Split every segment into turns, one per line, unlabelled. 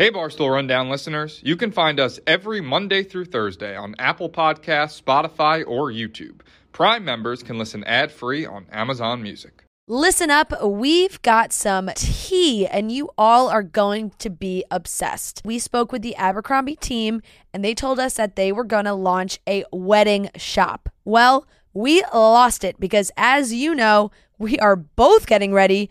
Hey, Barstool Rundown listeners. You can find us every Monday through Thursday on Apple Podcasts, Spotify, or YouTube. Prime members can listen ad free on Amazon Music.
Listen up, we've got some tea, and you all are going to be obsessed. We spoke with the Abercrombie team, and they told us that they were going to launch a wedding shop. Well, we lost it because, as you know, we are both getting ready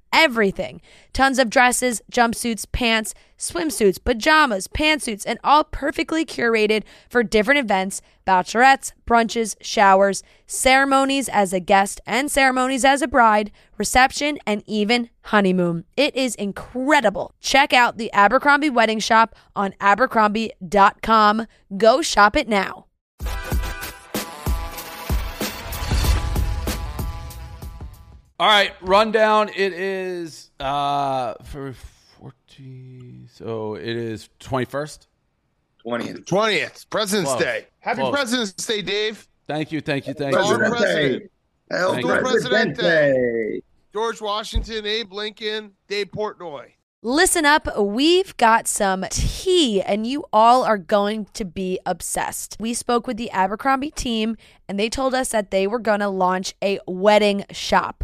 everything tons of dresses, jumpsuits, pants, swimsuits, pajamas, pantsuits, and all perfectly curated for different events bachelorettes, brunches, showers, ceremonies as a guest and ceremonies as a bride, reception, and even honeymoon. It is incredible. Check out the Abercrombie Wedding Shop on Abercrombie.com. Go shop it now.
All right, rundown. It is uh for 40 so it is 21st.
20th.
20th, President's
Close.
Day. Happy
Close.
President's Day, Dave.
Thank you, thank you, thank you.
President.
president.
El
Thank you.
Presidente. George Washington, Abe Lincoln, Dave Portnoy.
Listen up, we've got some tea, and you all are going to be obsessed. We spoke with the Abercrombie team, and they told us that they were going to launch a wedding shop.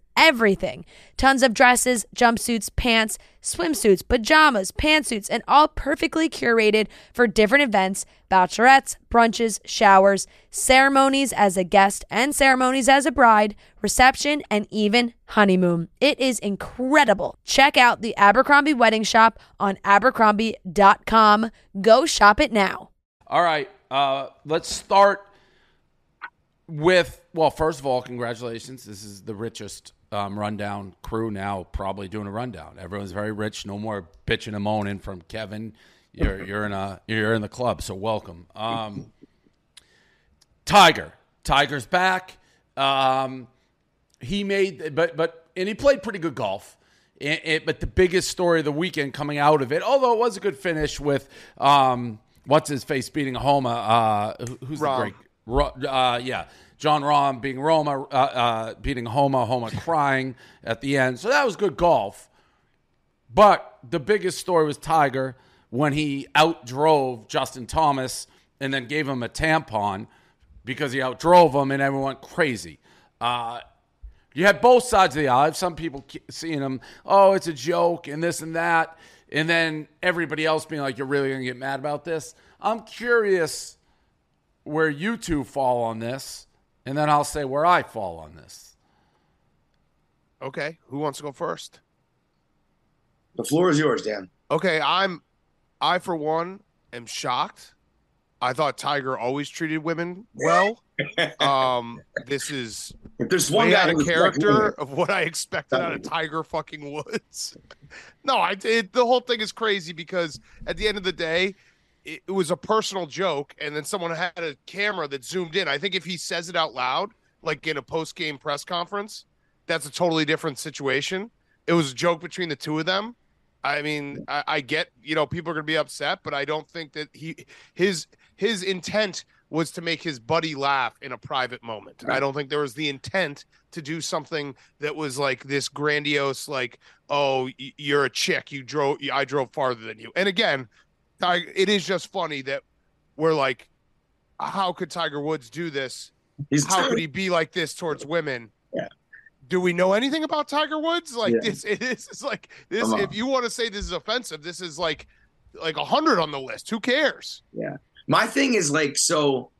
everything tons of dresses, jumpsuits, pants, swimsuits, pajamas, pantsuits, and all perfectly curated for different events bachelorettes, brunches, showers, ceremonies as a guest and ceremonies as a bride, reception, and even honeymoon. It is incredible. Check out the Abercrombie Wedding Shop on Abercrombie.com. Go shop it now.
All right, uh let's start with well, first of all, congratulations. This is the richest um, rundown crew now, probably doing a rundown. Everyone's very rich. No more bitching and moaning from Kevin. You're you're in a you're in the club, so welcome. Um, Tiger, Tiger's back. Um, he made, but but and he played pretty good golf. It, it- but the biggest story of the weekend coming out of it, although it was a good finish with um, what's his face beating a Homa. Uh, who- who's
Rahm.
the great? Uh, yeah, Jon Rahm being Roma, uh, uh, beating Homa, Homa crying at the end. So that was good golf. But the biggest story was Tiger when he outdrove Justin Thomas and then gave him a tampon because he outdrove him and everyone went crazy. Uh, you had both sides of the aisle. Some people seeing him, oh, it's a joke and this and that. And then everybody else being like, you're really going to get mad about this. I'm curious where you two fall on this. And then I'll say where I fall on this.
Okay, who wants to go first?
The floor is yours, Dan.
Okay, I'm I for one am shocked. I thought Tiger always treated women well. Um, this is
If there's one
way
guy
out of character of what I expected out of Tiger fucking Woods. no, I it, the whole thing is crazy because at the end of the day, it, it was a personal joke, and then someone had a camera that zoomed in. I think if he says it out loud, like in a post game press conference, that's a totally different situation. It was a joke between the two of them. I mean, I, I get you know people are gonna be upset, but I don't think that he his his intent was to make his buddy laugh in a private moment. I don't think there was the intent to do something that was like this grandiose, like oh you're a chick, you drove, I drove farther than you. And again, Ti- it is just funny that we're like, how could Tiger Woods do this?
He's
How could he be like this towards women?
Yeah.
Do we know anything about Tiger Woods? Like
Yeah.
this, it is it's like this. If you want to say this is offensive, this is like like a hundred on the list. Who cares? Yeah.
My thing is like so.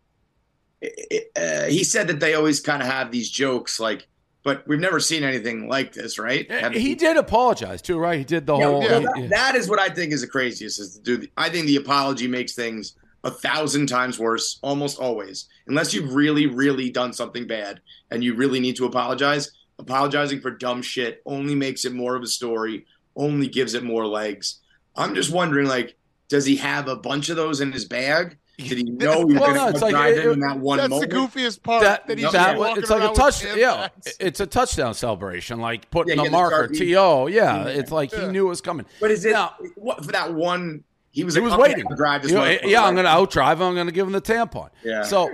i- i- Uh, he said that they always kind of have these jokes, like but we've never seen anything like this, right? Have-
He did apologize too, right? He did the
Yeah,
whole. he-
that-
yeah.
that is what I think is the craziest. Is to do. The, I think the apology makes things a thousand times worse, almost always. Unless you've really, really done something bad and you really need to apologize. Apologizing for dumb shit only makes it more of a story. Only gives it more legs. I'm just wondering, like, does he have a bunch of those in his bag? Did he know he was
Well,
going
it's
to
like-
drive
it-
in in that one
That's
moment?
the goofiest part.
that,
That, he's
that
just walking
it's like a
around with
touch yeah it's a touchdown celebration like putting
Yeah,
a
the
marker to yeah
Yeah.
it's like he knew it was coming
But is it
Now-
what for that one? He was.
he
like,
was waiting
I'll drive this
You know, yeah i'm gonna outdrive him i'm gonna give him the tampon
Yeah.
so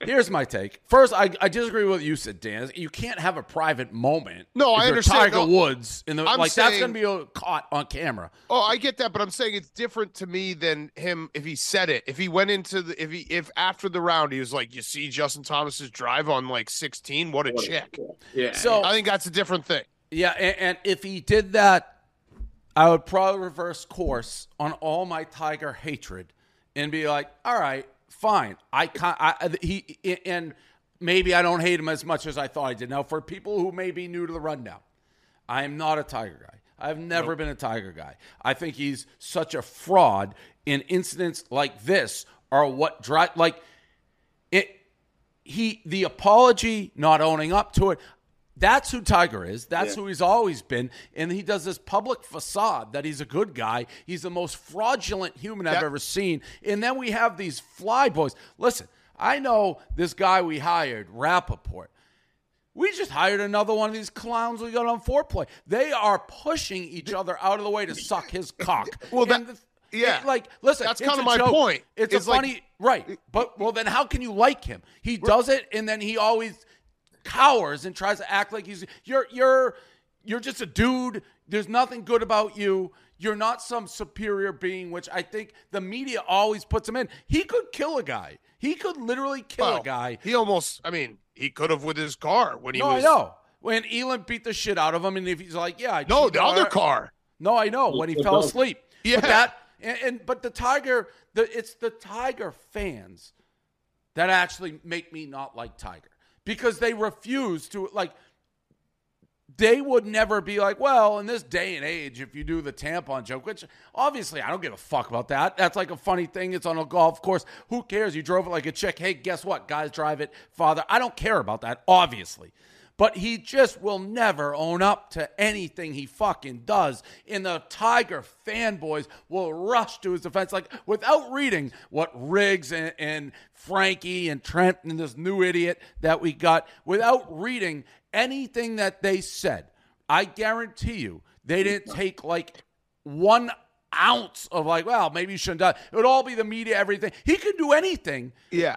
here's my take first i, I disagree with what you said dan you can't have a private moment
No,
if
I
you're
understand.
tiger
No.
woods in the
I'm
like that's gonna be uh, caught on camera
Oh, I get that, but I'm saying it's different to me than him if he said it. If he went into the if he if after the round he was like, "You see Justin Thomas's drive on like 16, what a chick."
Yeah.
so
I think that's a different thing.
Yeah, and, and if he did that, I would probably reverse course on all my Tiger hatred and be like, "All right, fine. I can't. I, he and maybe I don't hate him as much as I thought I did." Now, for people who may be new to the rundown, I am not a Tiger guy. I've never been a Tiger guy. I think he's such a fraud. In incidents like this are what drive like it he the apology not owning up to it that's who tiger is that's
Yeah.
who he's always been and he does this public facade that he's a good guy he's the most fraudulent human i've ever seen and then we have these fly boys listen i know this guy we hired Rapaport we just hired another one of these clowns we got on foreplay. They are pushing each other out of the way to suck his cock.
Well, that-
the-
yeah.
it- like listen,
That's kinda my
joke.
point.
It's,
It's
a
like-
funny right, but well, then how can you like him? He does it, and then he always cowers and tries to act like he's you're you're you're just a dude. There's nothing good about you. You're not some superior being, which I think the media always puts him in. He could kill a guy. He could literally kill
Well,
a guy.
He almost, I mean, he could have with his car when he
No,
was
I know. When Elin beat the shit out of him, and if he's like, "Yeah, I
No, the other
her-
car.
No, I know when he
The
fell
dog.
asleep.
Yeah.
but that and, and but the Tiger, the it's the Tiger fans that actually make me not like Tiger because they refuse to like. They would never be like, well, in this day and age, if you do the tampon joke, which obviously I don't give a fuck about that. That's like a funny thing. It's on a golf course. Who cares? You drove it like a chick. Hey, guess what? Guys drive it, father. I don't care about that, obviously but he just will never own up to anything he fucking does. And the Tiger fanboys will rush to his defense, like without reading what Riggs and, and Frankie and Trent and this new idiot that we got, without reading anything that they said. I guarantee you, they didn't take like one ounce of like, well, maybe you shouldn't die. It would all be the media, everything. He could do anything.
Yeah.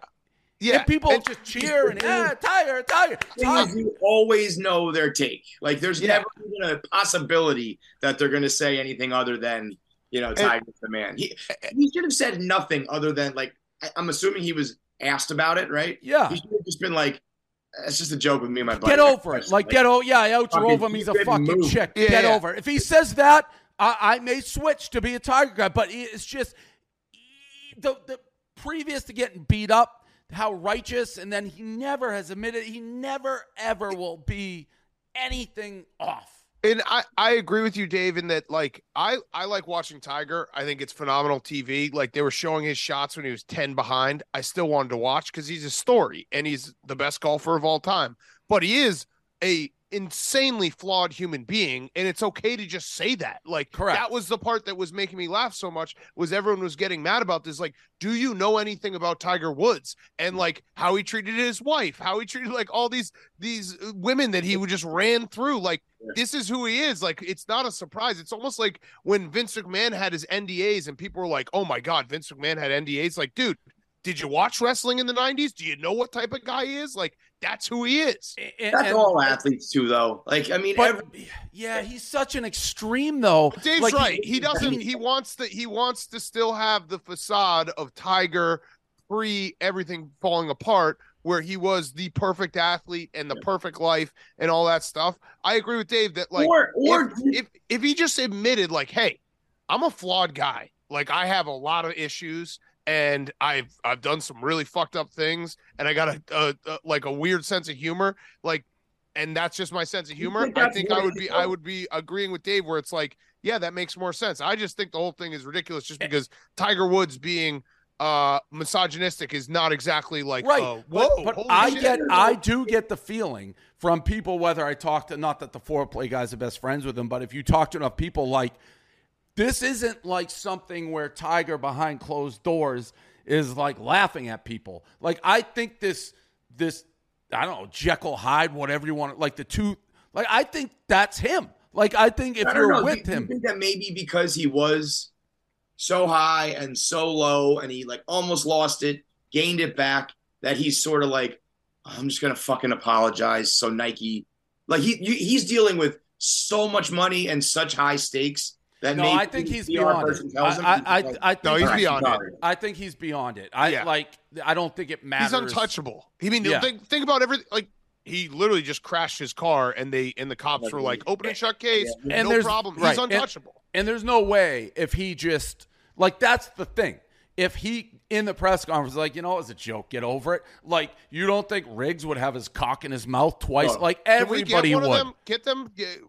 Yeah.
And people
And-
just cheer and ah, yeah, Tiger, Tiger,
thing is,
Tiger.
you always know their take. Like, there's
Yeah.
never even a possibility that they're going to say anything other than, you know, Tiger's the man. He, he should have said nothing other than, like, I- I'm assuming he was asked about it, right?
Yeah.
He should have just been like, it's just a joke with me and my buddy.
Get over it. Like, get over. Yeah, I
Fucking
outdrove him. He's a fucking
moving.
chick.
Yeah,
Get
yeah.
over it. If he says that, I, I may switch to be a Tiger guy. But it's just the the previous to getting beat up, how righteous, and then he never has admitted. He never ever will be anything off.
And I, I agree with you, Dave, in that like I, I like watching Tiger. I think it's phenomenal TV. Like they were showing his shots when he was 10 behind. I still wanted to watch because he's a story and he's the best golfer of all time. But he is a insanely flawed human being, and it's okay to just say that. Like
Correct.
that was the part that was making me laugh so much was everyone was getting mad about this. Like, do you know anything about Tiger Woods and like how he treated his wife, how he treated like all these these uh, women that he would just ran through? Like this is who he is. Like, it's not a surprise. It's almost like when Vince McMahon had his NDAs and people were like, oh my God, Vince McMahon had NDAs. Like, dude, did you watch wrestling in the 90s? Do you know what type of guy he is? Like, that's who he is.
And-
That's
and-
all athletes too, though. Like, I mean,
But
every,
yeah, he's such an extreme though.
Dave's
Like,
right. He doesn't, he wants to, he wants to still have the facade of Tiger pre everything falling apart where he was the perfect athlete and the perfect life and all that stuff. I agree with Dave that like
or or
if, if if he just admitted like hey i'm a flawed guy like i have a lot of issues and i've i've done some really fucked up things and i got a, a, a like a weird sense of humor like and that's just my sense of humor.
think
I think I would be I would be agreeing with Dave where it's like, yeah, that makes more sense. I just think the whole thing is ridiculous just because Tiger Woods being uh misogynistic is not exactly like
Right.
uh, whoa,
but
holy
I
shit.
get I do get the feeling from people whether I talk to not that the foreplay guys are best friends with them, but if you talk to enough people like this isn't like something where Tiger behind closed doors is like laughing at people. Like I think this this I don't know, Jekyll Hyde, whatever you want like the two like I think that's him. Like I think if
I
you're
know.
with
do,
him
do you think that maybe because he was so high and so low, and he like almost lost it, gained it back, that he's sort of like, I'm just gonna fucking apologize. So Nike, like he he's dealing with so much money and such high stakes that
No, I think he's beyond it. I, I, I, I think
No, he's beyond
sorry."
it.
I think he's beyond it. I
Yeah.
like. I don't think it matters.
He's untouchable. I mean,
Yeah.
think think about everything. Like he literally just crashed his car, and they and the cops were like, "Open and shut case,
And
no problem."
right,
He's
and-
untouchable.
And there's no way if he just like that's the thing. If he in the press conference like, you know, it's a joke, get over it. Like you don't think Riggs would have his cock in his mouth twice?
No.
Like
Can we
everybody
get one
would.
Of them, get them. Get,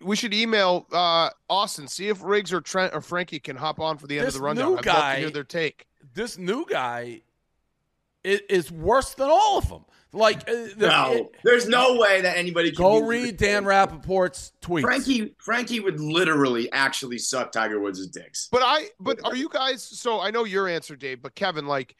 we should email uh, Austin see if Riggs or Trent or Frankie can hop on for the end
This
of the rundown.
new
I'd love to hear their take.
This new guy is, is worse than all of them. Like uh, the-
No,
it-
there's no way that anybody can
go read Dan Rapaport's tweets.
Frankie Frankie would literally actually suck Tiger Woods' dicks.
But I, but are you guys? So I know your answer, Dave. But Kevin, like,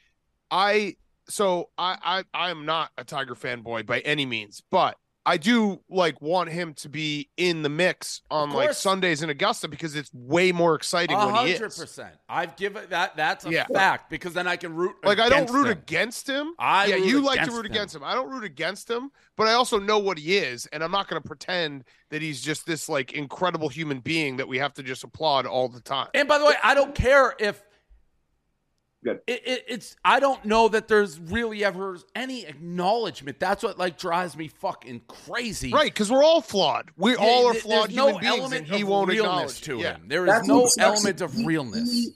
I, so I, I, I am not a Tiger fanboy by any means, but I do like want him to be in the mix on like. Sundays in Augusta because it's way more exciting
A
when he
hundred
is.
percent. I've given that. That's a
Yeah.
fact because then I can root.
Like I don't root
him.
against him.
I
yeah, you like to root
him.
against him. I don't root against him, but I also know what he is, and I'm not going to pretend that he's just this like incredible human being that we have to just applaud all the time.
And by the way, I don't care if
Good.
it, it, it's. I don't know that there's really ever any acknowledgement. That's what like drives me fucking crazy.
Right, because we're all flawed. We
Yeah,
all are flawed
There's no
human beings, and he won't
realness
acknowledge
to
it. Yeah.
him. There is
That's
no element of
He-
realness.
He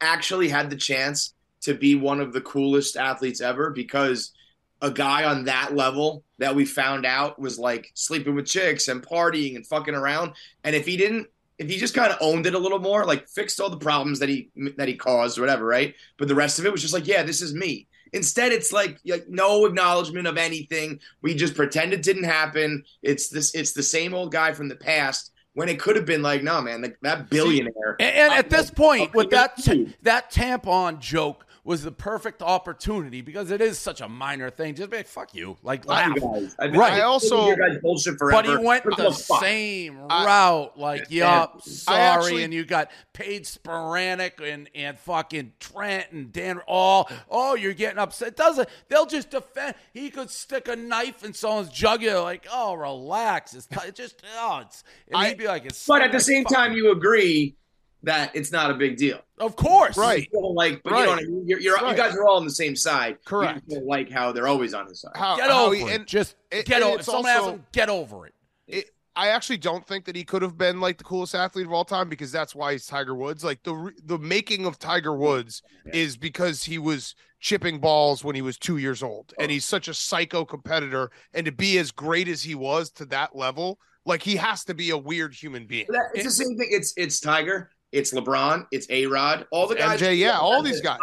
actually had the chance to be one of the coolest athletes ever because a guy on that level that we found out was like sleeping with chicks and partying and fucking around. And if he didn't, if he just kind of owned it a little more, like fixed all the problems that he that he caused or whatever, right? But the rest of it was just like, yeah, this is me. Instead, it's like, like no acknowledgement of anything. We just pretend it didn't happen. It's this. It's the same old guy from the past. When it could have been like, no, man, that, that billionaire.
And, and at this point, with that
Dude.
that tampon joke was the perfect opportunity because it is such a minor thing. Just be like, "Fuck you," like laugh.
You guys. I've
Right.
I've
also-
been guys bullshit forever.
But he went
What
the same
I-
route. Like, yup,
I
sorry.
actually-
and you got Paige Spiranac and, and fucking Trent and Dan. All, oh, you're getting upset. Doesn't they'll just defend? He could stick a knife in someone's jugular. Like, oh, relax. It's t- just oh, it's. And
I-
he'd be like, it's.
But at the same
fuck.
time, you agree that it's not a big deal.
of course,
Right.
You like, but you know what I mean. You're, you're,
Right.
You guys are all on the same side.
Correct.
just don't like how they're always on his side.
How,
Get
how
over
he-
it. Just
it-
get
and
over. it.
it's
Someone
also-
him, get over it.
it, I actually don't think that he could have been like the coolest athlete of all time because that's why he's Tiger Woods. Like the the making of Tiger Woods is because he was chipping balls when he was two years old, and oh. he's such a psycho competitor. And to be as great as he was to that level, like he has to be a weird human being.
It's the same thing. It's it's Tiger. It's LeBron. It's A Rod. All the guys.
MJ, yeah, all these guys.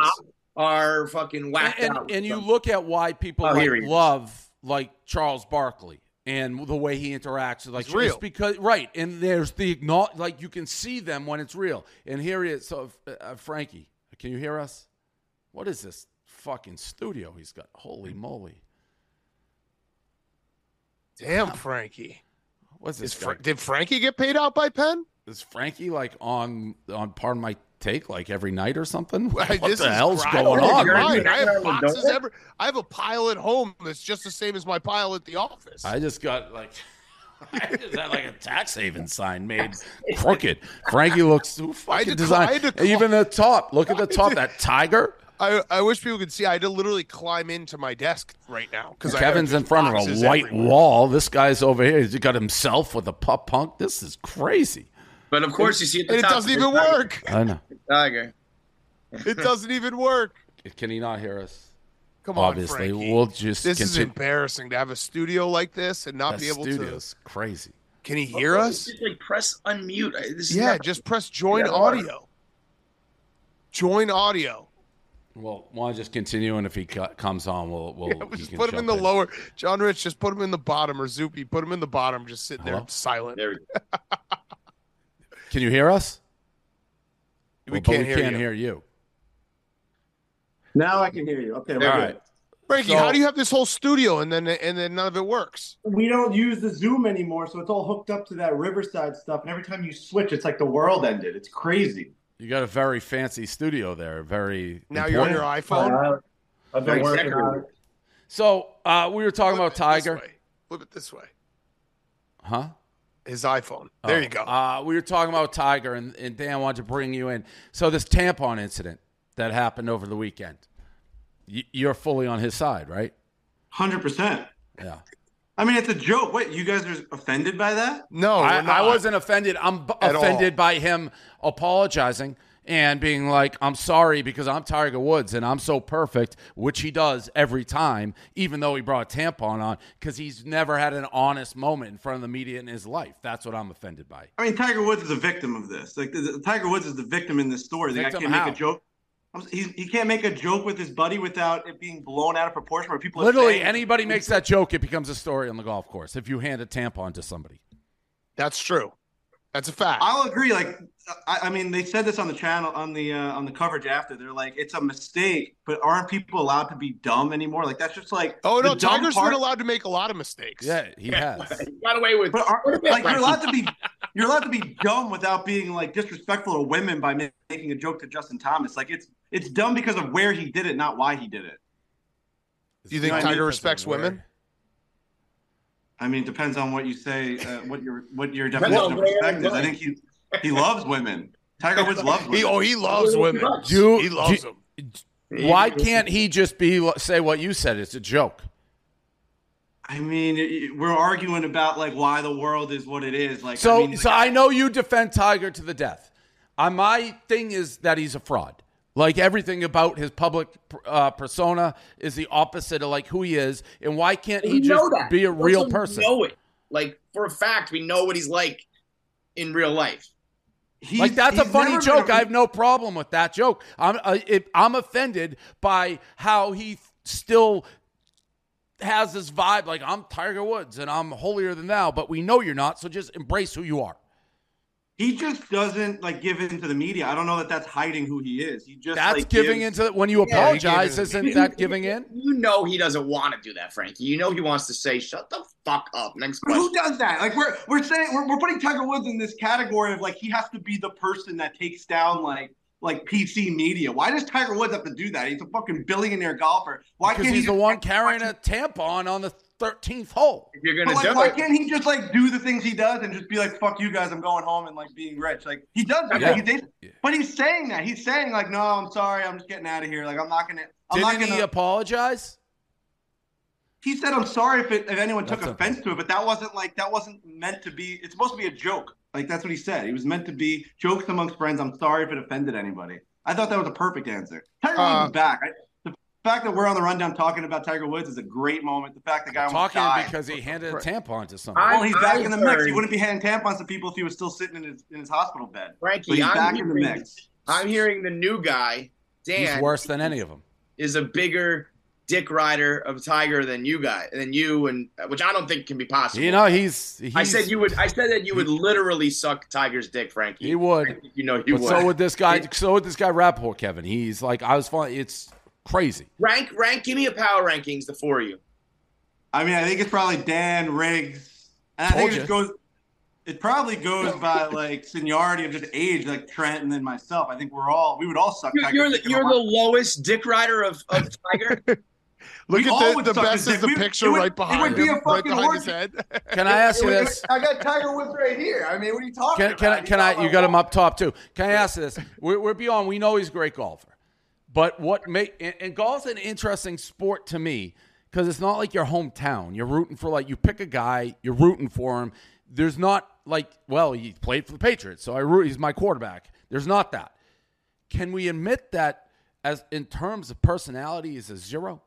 are fucking whacked
and,
out.
and you look at why people
Oh,
like,
here he is.
love like Charles Barkley and the way he interacts with like
It's real.
it's because right and there's the like you can see them when it's real and here he is so uh, uh, Frankie can you hear us what is this fucking studio he's got holy moly
Damn, Frankie.
what's
Is
this
Fra- did Frankie get paid out by Penn?
Is Frankie like on on pardon my take like every night or something what
This
the
is
hell's going on
don't
man?
mind. I have boxes
not
every. I have a pile at home that's just the same as my pile at the office.
I just got like I just had like a tax haven sign made crooked. Frankie looks who fucking
decli-
designed
I to call-
even the top. Look at the top. That tiger.
I, I wish people could see. I had to literally climb into my desk right now because
Kevin's in front of a white wall. This guy's over here. He's got himself with a pup punk. This is crazy.
But of course, you see at the
and it doesn't even work.
I know.
Tiger.
It doesn't even work.
Can he not hear us?
Come on,
obviously,
Frankie.
we'll just
This is
continue.
embarrassing to have a studio like this and not
That
be able
studio's crazy.
Can he hear us?
Just like press unmute. I- This is
Yeah,
not-
just press join
Yeah,
audio. Join audio.
Well, want to just continue, and if he co- comes on, we'll we'll
Yeah,
he
just
can
put him in
jump
the lower. John Rich, just put him in the bottom, or Zoopy, put him in the bottom, just sitting there
Hello?
silent.
There we go.
Can you hear us?
We
Well,
can't
we
hear
can't
you.
hear you.
Now I can hear you. Okay,
All
we're
right.
good.
Frankie,
So-
how do you have this whole studio and then and then none of it works?
We don't use the Zoom anymore, so it's all hooked up to that Riverside stuff. And every time you switch, it's like the world ended. It's crazy.
You got a very fancy studio there. Very.
Now you're on your
important.
iPhone.
I've been
Very
working
secular.
on it.
So uh, we were talking
Flip
about Tiger,
way. Flip it this way.
huh?
His iPhone. There
Oh,
you go.
Uh, we were talking about Tiger, and, and Dan wanted to bring you in. So this tampon incident that happened over the weekend, y- you're fully on his side, right?
Hundred percent.
Yeah.
I mean, it's a joke. What you guys are offended by that?
no,
I. I wasn't offended. I'm b-
At
offended by him apologizing and being like, "I'm sorry because I'm Tiger Woods and I'm so perfect," which he does every time, even though he brought a tampon on, because he's never had an honest moment in front of the media in his life. That's what I'm offended by.
I mean, Tiger Woods is a victim of this. Like, the, the- Tiger Woods is the victim in this story. The guy can't
how?
make a joke. He's, he can't make a joke with his buddy without it being blown out of proportion. Where people
Literally,
saying-
anybody makes that joke, it becomes a story on the golf course. If you hand a tampon to somebody,
That's true. That's a fact.
I'll agree. Like, I, I mean, they said this on the channel on the uh, on the coverage after. They're like, it's a mistake, but aren't people allowed to be dumb anymore? Like, that's just like
oh no,
dumb
Tiger's
part-
been allowed to make a lot of mistakes.
yeah, he has.
Got away with.
But are, like you're allowed to be you're allowed to be dumb without being like disrespectful to women by ma- making a joke to Justin Thomas. Like it's it's dumb because of where he did it, not why he did it.
Do you think
No, I mean,
Tiger
because of
respects
where-
women?
I mean, it depends on what you say, uh, what your what your definition of
where
respect is. I think he he loves women. Tiger Woods loves women.
He oh he loves women.
Do-
he loves
do-
them.
Why can't he just be say what you said? It's a joke.
I mean, we're arguing about like why the world is what it is. Like,
So,
I mean,
so I know you defend Tiger to the death. Uh, my thing is that he's a fraud. Like everything about his public uh, persona is the opposite of like who he is, and why can't he just
that.
be a real person?
Know it. Like for a fact, we know what he's like in real life.
he's-
Like that's a funny joke.
a-
I have no problem with that joke. I'm uh, it, I'm offended by how he still has this vibe. Like I'm Tiger Woods and I'm holier than thou, but we know you're not. So just embrace who you are.
He just doesn't like give in to the media. I don't know that that's hiding who he is. He just
That's
like,
giving
gives-
into when you apologize.
he gave in.
Isn't that giving in?
You know he doesn't want to do that, Frankie. You know he wants to say, "Shut the fuck up." Next
But who does that? Like we're we're saying we're, we're putting Tiger Woods in this category of like he has to be the person that takes down like like PC media. Why does Tiger Woods have to do that? He's a fucking billionaire golfer. Why
Because
can't
he's
he
the one carrying a tampon on the thirteenth hole.
If you're gonna
like, why
it,
can't he just like do the things he does and just be like, "Fuck you guys, I'm going home and like being rich"? Like he does that.
Yeah.
Like, he- but he's saying that. He's saying like, "No, I'm sorry, I'm just getting out of here. Like I'm not gonna." I'm
Didn't
not gonna.
he apologize?
he said, "I'm sorry if it, if anyone took
That's
offense to it, but that wasn't like that wasn't meant to be. It's supposed to be a joke. Like that's what he said. He was meant to be jokes amongst friends. I'm sorry if it offended anybody. I thought that was a perfect answer. Tiger
Uh,
Woods is back. I, the fact that we're on the rundown talking about Tiger Woods is a great moment. The fact the guy almost
Talking
died.
because he handed a tampon to somebody.
I-
well, he's back in the mix. He wouldn't be handing tampons to people if he was still sitting in his in his hospital bed. But
Frankie,
he's
I'm
back in the
hearing,
mix.
I'm hearing the new guy,
He's
Dan,
worse than any of them.
is a bigger dick rider of Tiger than you guys, than you, and which I don't think can be possible.
You know, he's. he's
I said you would. I said that you would literally suck Tiger's dick, Frankie.
He would.
I think You know you
But
would.
so would this guy.
It-
So would this guy Rapaport, Kevin. He's like, I was fun. It's crazy.
rank, rank. Give me a power rankings. The four of you.
I mean, I think it's probably Dan Riggs, and I think
Told
it
you.
just goes. It probably goes by like seniority of just age, like Trent and then myself. I think we're all we would all suck.
You're,
Tiger's
you're the
dick in
you're the
heartbeat.
lowest dick rider of, of Tiger.
Look
We all
at
would
the, the
suck
best
his
is the
dick. We-
picture
it would-
right
it
behind
would be
him,
a
right
fucking
behind his
orgy.
head.
Can I ask you this?
I got Tiger Woods right here. I mean, what are you talking
Can,
about?
can, I-
He's
can
all
I? You got him
want.
up top too. Can I ask you this? We're, we're beyond. We know he's a great golfer, but what make and, and golf's an interesting sport to me because it's not like your hometown. You're rooting for like you pick a guy, you're rooting for him. There's not like well, he played for the Patriots, so I root. He's my quarterback. There's not that. Can we admit that as in terms of personality is a zero?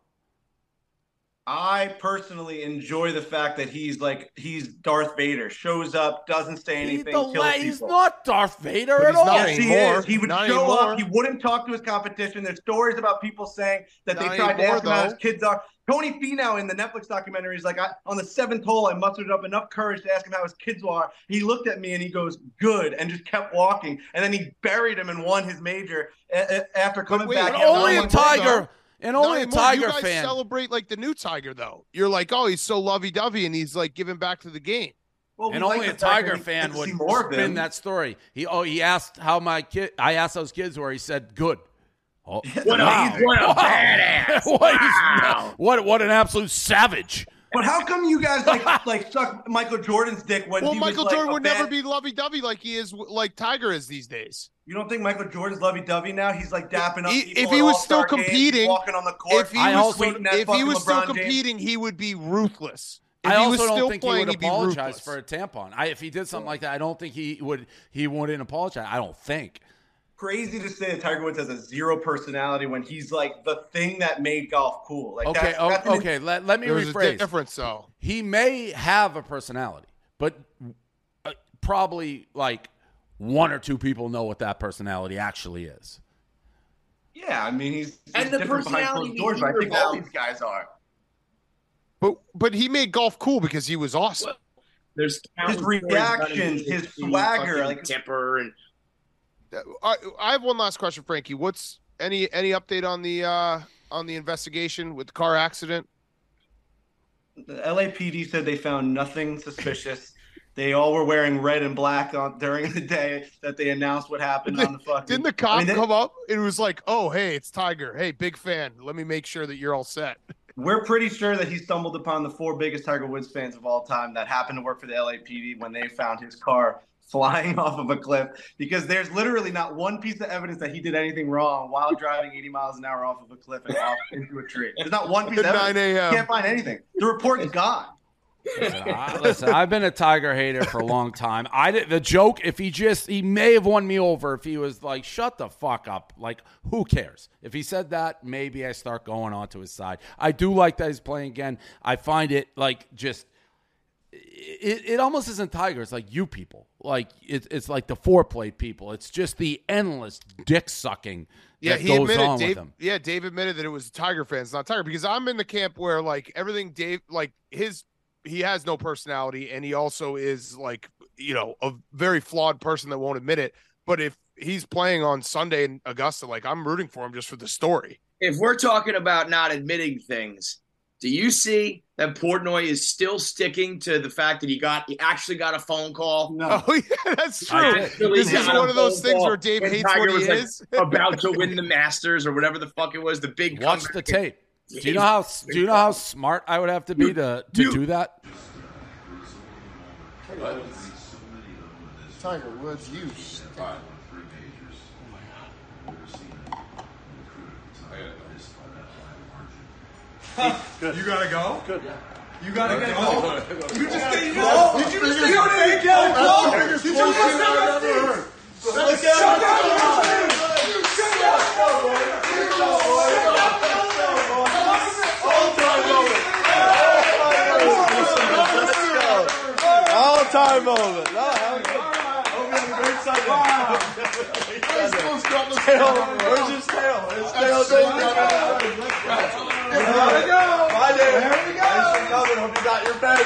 I personally enjoy the fact that he's like he's Darth Vader, shows up, doesn't say anything,
the
kills
la-
people.
he's not Darth Vader
But
at all.
Yes, he is. He would
Not
show
anymore.
up. He wouldn't talk to his competition. There's stories about people saying that they
Not
tried to
anymore,
ask him how his kids are. Tony Finau in the Netflix documentary is like, I, on the seventh hole, I mustered up enough courage to ask him how his kids are. He looked at me and he goes, "Good," and just kept walking. And then he buried him and won his major a- a- after coming
wait,
back.
but
only
won
a
anymore,
one-
Tiger, and
Not
only a
anymore.
Tiger
you guys
fan.
celebrate like the new Tiger though. You're like, oh, he's so lovey dovey and he's like giving back to the game.
Well,
and only
the
a Tiger fan would
see more of
spin
him.
that story. He oh he asked how my kid. I asked those kids where he said good. Oh,
What a,
wow.
he's what a
Wow.
badass.
what, he's-
Wow.
what what an absolute savage.
But how come you guys like like suck Michael Jordan's dick when
Well,
he
Michael
was,
Jordan
a
would never be lovey dovey like he is, like Tiger is these days.
You don't think Michael Jordan's lovey-dovey now? He's like dapping up
He-
people
if he
at
was still
All-Star games,
competing-
walking on the court.
If he
I
was,
also-
if he was still
LeBron James.
competing, he would be ruthless. If
I
he
also
was
don't
still
think
playing,
he would apologize for a tampon. I, if he did something like that, I don't think he would. He wouldn't apologize. I don't think.
Crazy to say that Tiger Woods has a zero personality when he's like the thing that made golf cool. Like
Okay,
that's,
o-
that's an-
okay. Let, let me
There's a
rephrase.
difference, though.
he may have a personality, but uh, probably like one or two people know what that personality actually is.
Yeah, I mean he's, he's
And the
different behind
personality
doors, but I think all these guys are.
But but he made golf cool because he was awesome.
There's
His reactions, his swagger, like-
temper, and
I, I have one last question, Frankie. What's any any update on the uh on the investigation with the car accident?
The LAPD said they found nothing suspicious. They all were wearing red and black on during the day that they announced what happened on the fucking.
Didn't the cop
I mean, they-
come up? It was like, oh hey, it's Tiger. Hey, big fan. Let me make sure that you're all set.
We're pretty sure that he stumbled upon the four biggest Tiger Woods fans of all time that happened to work for the LAPD when they found his car flying off of a cliff because there's literally not one piece of evidence that he did anything wrong while driving 80 miles an hour off of a cliff and off into a tree. There's not one piece
At
of
9
evidence.
a.m.
Can't find anything. The report is gone.
Listen, I, listen, I've been a Tiger hater for a long time. I did the joke. If he just, he may have won me over if he was like, "Shut the fuck up." Like, who cares? If he said that, maybe I start going on to his side. I do like that he's playing again. I find it like just. It, it almost isn't Tiger. It's like you people. Like it, it's like the foreplay people. It's just the endless dick sucking
Yeah,
that
he
goes
admitted.
on
Dave,
with him.
yeah, Dave admitted that it was Tiger fans, not Tiger, because I'm in the camp where like everything Dave, like his, he has no personality, and he also is like you know a very flawed person that won't admit it. But if he's playing on Sunday in Augusta, like I'm rooting for him just for the story.
if we're talking about not admitting things, do you see that Portnoy is still sticking to the fact that he got he actually got a phone call
No.
Oh yeah, that's true. This is one of those things where Dave hates
Tiger
what he
was, like,
is.
about to win the Masters or whatever the fuck it was, the big
Watch the tape. Do you know how do you know how smart I would have to be to to
You-
do that?
Tiger Woods, you.
You gotta go? Good. You gotta go? You just say no? Did you just say no? Did you just say no? Let's shut up!
All time moment. No, have a good- hope you have a great Sunday. Tail, where's his tail? His tail goes Bye, Dave. There we go. Thanks for coming. Hope you got your bed.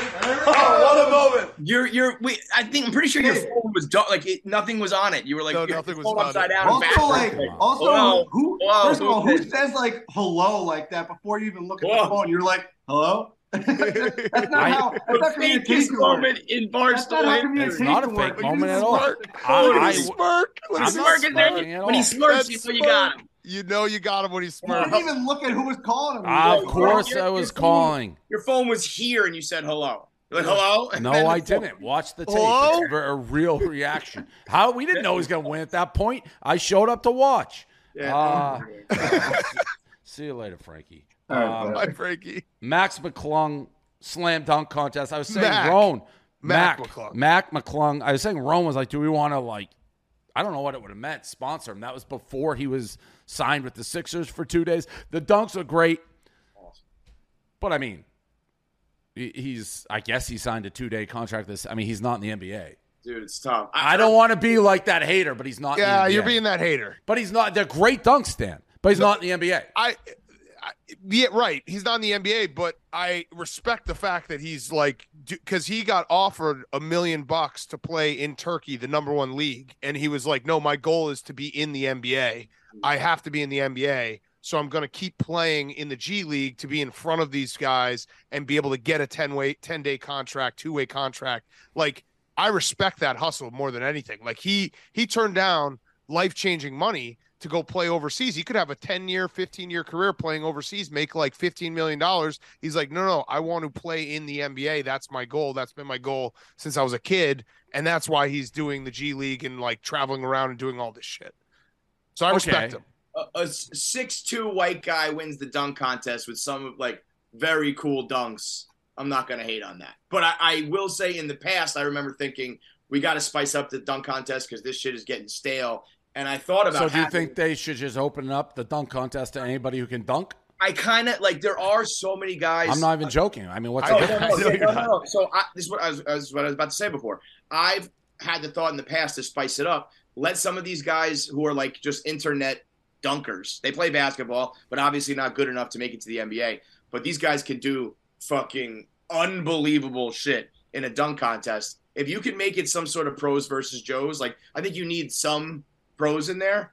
Oh, what a moment.
You're you're wait, I think I'm pretty sure your phone was done like it, nothing was on it. You were like
No, nothing was on
upside
it.
down.
Also,
backwards.
like, also,
Hello?
who?
Hello?
First of all, who
Who-
says like hello like that before you even look at the phone? You're like, hello. That's not
I-
how. That's
the
not
fakest
communication works.
moment in
That's not
Barstool.
It's not a fake
But
moment at all.
smirk.
I-
When
I-
he smirk, when he
not
Smirk there. When he
all.
smirks, you know you got him.
You know you got him when he
You
smirks.
didn't even look at who was calling him.
Of course,
your-
I was
your phone-
calling.
Your phone was here and you said hello. Like hello. And
No, I didn't. Watch the tape.
Hello?
It's a, a real reaction. How we didn't know he was going to win at that point. I showed up to watch. Uh, see you later, Frankie.
All right,
Um,
bud.
Hi, Frankie.
Max McClung slam dunk contest. I was saying
Mac.
Roan.
Mac
Mac
McClung.
Mac McClung. I was saying Roan was like, do we want to like I don't know what it would have meant, sponsor him. That was before he was signed with the Sixers for two days. The dunks are great. But I mean, He's, I guess, he signed a two day contract. This, I mean, he's not in the NBA.
Dude, it's tough.
I don't want to be like that hater, but he's not. in the
Yeah,
NBA.
you're being that hater.
But he's not. They're great dunks, Stan. But he's not in the NBA.
I, I yeah, right. He's not in the NBA, but I respect the fact that he's like because he got offered a million bucks to play in Turkey, the number one league, and he was like, "No, my goal is to be in the NBA. Mm-hmm. I have to be in the NBA." So I'm going to keep playing in the G League to be in front of these guys and be able to get a 10 way 10 day contract, two way contract. Like I respect that hustle more than anything. Like he he turned down life-changing money to go play overseas. He could have a 10 year, 15 year career playing overseas, make like 15 million dollars. He's like, "No, no, I want to play in the NBA. That's my goal. That's been my goal since I was a kid." And that's why he's doing the G League and like traveling around and doing all this shit. So I respect him.
a, a six-two white guy wins the dunk contest with some of like very cool dunks. I'm not gonna hate on that, but I, I will say in the past I remember thinking we got to spice up the dunk contest because this shit is getting stale. And I thought about.
So do you
having-
think they should just open up the dunk contest to anybody who can dunk?
I kind of like there are so many guys.
I'm not even uh, joking. I mean, what's
I-
the
Oh, no, no,
know
yeah,
you're
no, no, no. So I, this is what I was, this is what I was about to say before. I've had the thought in the past to spice it up. Let some of these guys who are like just internet dunkers. They play basketball, but obviously not good enough to make it to the NBA. But these guys can do fucking unbelievable shit in a dunk contest. If you can make it some sort of pros versus Joes, like I think you need some pros in there.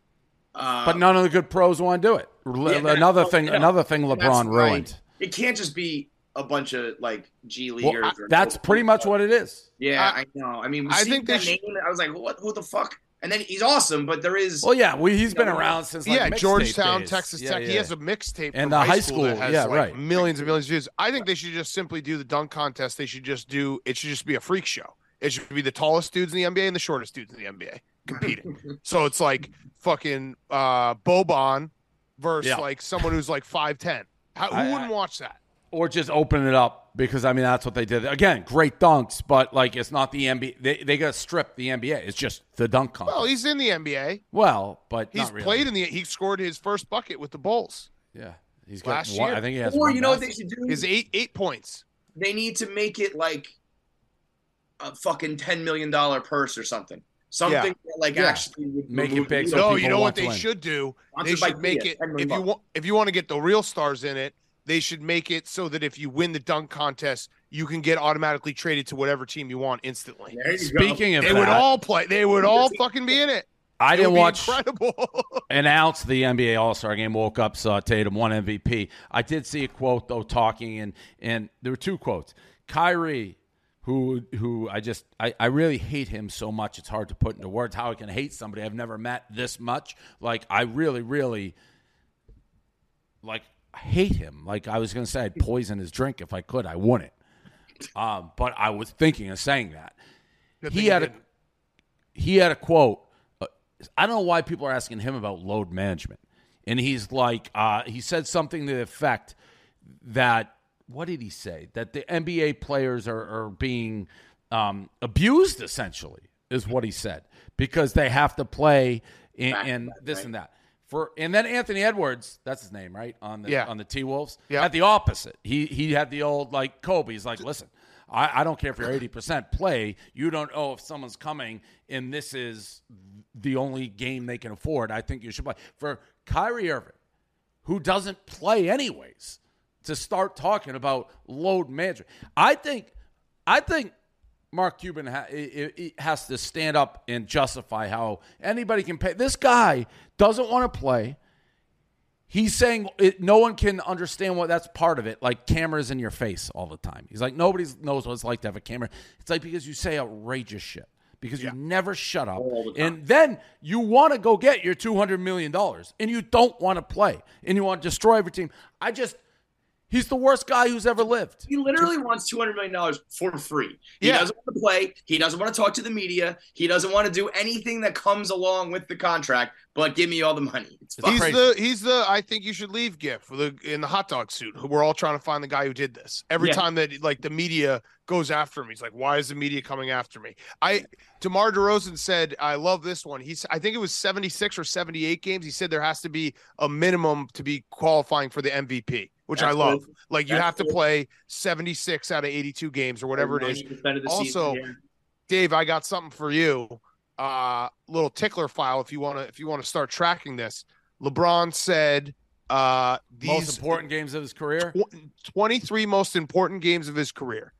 Uh,
But none of the good pros want to do it. L-
Yeah,
another
oh,
thing,
yeah.
another thing
That's
LeBron
right.
ruined.
it can't just be a bunch of like G
Well,
leaguers.
I- that's pretty much what it is.
Yeah,
I-
I, know. I mean,
I think they
that
should-
name. I was like, what? Who the fuck? And then he's awesome, but there is.
Well, yeah, we, he's been
No,
around since like
yeah, Georgetown,
days.
Texas
Yeah,
Tech. He has a mixtape
And
from
the
high
high
school, that
school,
has
yeah,
like
right.
millions and millions of views. I think they should just simply do the dunk contest. They should just do it. Should just be a freak show. It should be the tallest dudes in the NBA and the shortest dudes in the NBA competing. so it's like fucking uh, Boban versus
Yeah.
like someone who's like five ten. Who
I-
wouldn't
I-
watch that?
or just open it up because I mean that's what they did. Again, great dunks, but like it's not the NBA. They they got to strip the NBA. It's just the dunk contest.
Well, he's in the NBA.
Well, but
He's
not really.
played in the. He scored his first bucket with the Bulls.
Yeah, he's got
last
one.
year.
I think he has.
or
one
you know what they should do?
His eight eight points.
they need to make it like a fucking ten million dollar purse or something. Something
Yeah.
that, like
Yeah.
actually would
Make it big so
no, you know what they
win.
should do? They
Sponsored by
should make
Kia,
it if you want if you want to get the real stars in it. They should make it so that if you win the dunk contest, you can get automatically traded to whatever team you want instantly.
There you go.
Speaking of
They
that,
would all play. They would all fucking be in it.
I
It
didn't
would be
watch
Incredible.
an ounce of the NBA All Star game. Woke up, saw Tatum won MVP. I did see a quote though talking, and and there were two quotes. Kyrie, who who I just I, I really hate him so much. It's hard to put into words how I can hate somebody I've never met this much. Like I really really like hate him. Like I was gonna say I'd poison his drink if I could. I wouldn't. Um, but I was thinking of saying that.
Good
he had a he had a quote. uh, I don't know why people are asking him about load management, and he's like, uh, he said something to the effect that what did he say that the NBA players are, are being um, abused essentially is what he said because they have to play
to back,
this
right.
and that. For and then Anthony Edwards, that's his name, right? On the
Yeah.
on the T Wolves.
Yeah.
At the opposite. He he had the old like Kobe. He's like, listen, I, I don't care if you're eighty percent play. You don't know if someone's coming and this is the only game they can afford. I think you should play. For Kyrie Irving, who doesn't play anyways, to start talking about load management. I think I think Mark Cuban ha- has to stand up and justify how anybody can pay. This guy doesn't want to play. He's saying it, no one can understand what that's part of it. Like cameras in your face all the time. He's like nobody knows what it's like to have a camera. It's like because you say outrageous shit because you never shut up,
the
and then you want to go get your two hundred million dollars, and you don't want to play, and you want to destroy every team. I just he's the worst guy who's ever lived.
He literally wants two hundred million dollars for free. He
Yeah.
doesn't want to play. He doesn't want to talk to the media. He doesn't want to do anything that comes along with the contract. But give me all the money. It's
It's.
He's
crazy.
the he's the I think you should leave gift with the in the hot dog suit. We're all trying to find the guy who did this. Every
Yeah.
time that like the media goes after him, he's like, "Why is the media coming after me?" I DeMar DeRozan said, "I love this one." He's I think it was seventy six or seventy eight games. He said there has to be a minimum to be qualifying for the MVP. Which
That's
I love.
good.
Like you
That's
have to
good.
play 76 out of 82 games or whatever it is.
90% of the
Also,
season, yeah.
Dave, I got something for you. Uh little tickler file if you want to if you want to start tracking this. LeBron said uh these
Most important games of his career.
tw- 23 most important games of his career.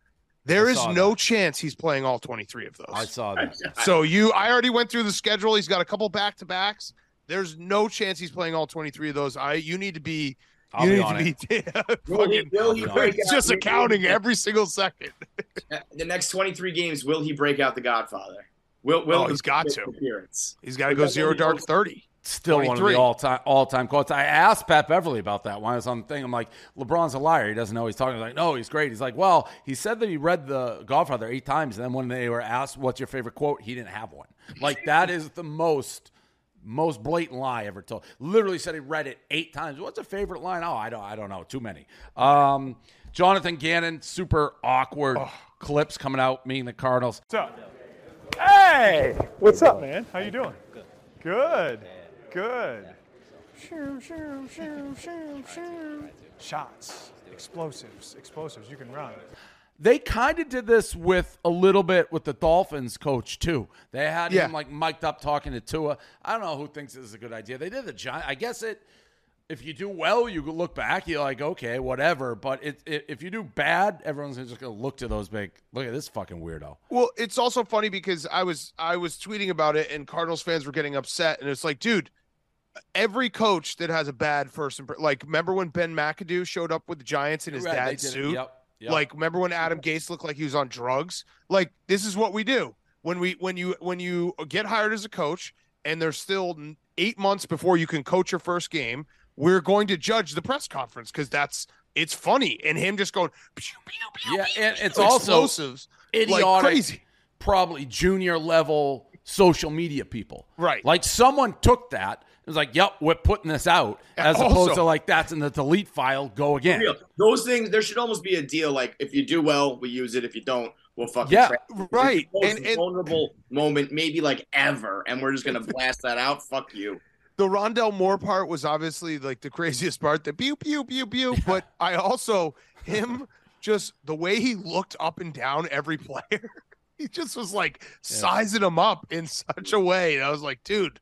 There
I
is no
that.
chance he's playing all 23 of those.
I saw that.
So you, I already went through the schedule. He's got a couple back to backs. There's no chance he's playing all 23 of those. I, you need to be,
I'll
you
be
need
on
to
it.
be
Will he,
fucking,
will he
I'll be
break
it's
out-
just
will-
accounting every single second.
the next 23 games, will he break out the Godfather? Will, will
Oh, he's got to.
Appearance.
He's got to go zero dark 30.
Still one of the all time all time quotes. I asked Pat Beverley about that when I was on the thing. I'm like, LeBron's a liar. He doesn't know he's talking. He's like, no, he's great. He's like, well, he said that he read the Godfather eight times, and then when they were asked what's your favorite quote, he didn't have one. Like that is the most most blatant lie ever told. Literally said he read it eight times. What's a favorite line? Oh, I don't I don't know. Too many. Um, Jonathan Gannon, super awkward clips coming out, Me and the Cardinals.
What's up? Hey! What's up, man? How you doing? Good. Good. Shoo, shoo, shoo, shoo, shoo. Shots, explosives, explosives. You can run.
They kind of did this with a little bit with the Dolphins coach too. They had
Yeah.
him like mic'd up talking to Tua. I don't know who thinks this is a good idea. They did the Giant. I guess it. If you do well, you look back. You're like, okay, whatever. But it, it, if you do bad, everyone's just gonna look to those big. Look at this fucking weirdo.
Well, it's also funny because I was I was tweeting about it and Cardinals fans were getting upset and it's like, dude, every coach that has a bad first impre- like remember when Ben McAdoo showed up with the Giants in his
Right,
dad's suit?
Yep, yep.
Like remember when Adam Gase looked like he was on drugs? Like this is what we do. When we when you when you get hired as a coach and there's still 8 months before you can coach your first game, we're going to judge the press conference cuz that's it's funny and him just going pew, pew, pew,
Yeah, and it's also idiotic,
like crazy.
probably junior level social media people.
Right.
Like someone took that. It was like, yep, we're putting this out, as
Also-
opposed to like that's in the delete file. Go again.
Those things, there should almost be a deal. Like if you do well, we use it. If you don't, we'll fucking
Yeah,
trash
right.
It's the most
And- and-
vulnerable moment, maybe like ever, and we're just gonna blast that out. Fuck you.
the Rondale Moore part was obviously like the craziest part. The pew pew pew pew. But I also him just the way he looked up and down every player. He just was like sizing them up in such a way. And I was like, dude,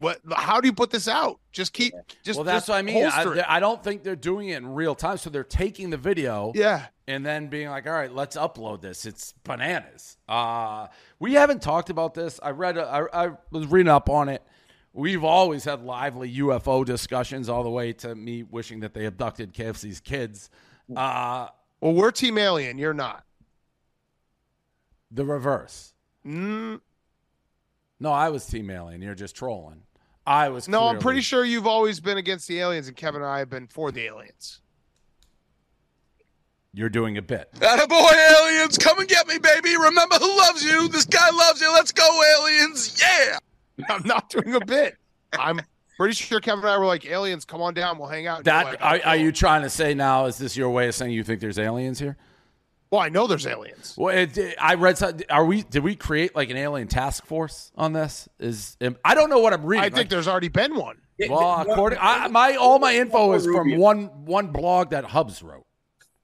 what? How do you put this out? Just keep. Just
Well, that's
just
what I mean. I, I don't think they're doing it in real time. So they're taking the video
yeah.
and then being like, all right, let's upload this. It's bananas. Uh, we haven't talked about this. I read, I, I was reading up on it. We've always had lively UFO discussions, all the way to me wishing that they abducted KFC's kids. Uh,
Well, we're Team Alien. You're not.
the reverse.
Mm,
No, I was team alien. You're just trolling. I was.
no, I'm pretty sure you've always been against the aliens, and Kevin and I have been for the aliens.
You're doing a bit.
Attaboy, aliens, come and get me, baby. Remember who loves you. This guy loves you. Let's go, aliens. Yeah.
I'm not doing a bit. I'm pretty sure Kevin and I were like, aliens, come on down. We'll hang out.
That
like,
are,
"Oh,
are you trying to say now? Is this your way of saying you think there's aliens here?
Well, I know there's aliens.
Well, it, I read. some- Are we? Did we create like an alien task force on this? Is I don't know what I'm reading.
I think
Like,
there's already been one.
well, according I, my all my info is from one one blog that Hubbs wrote.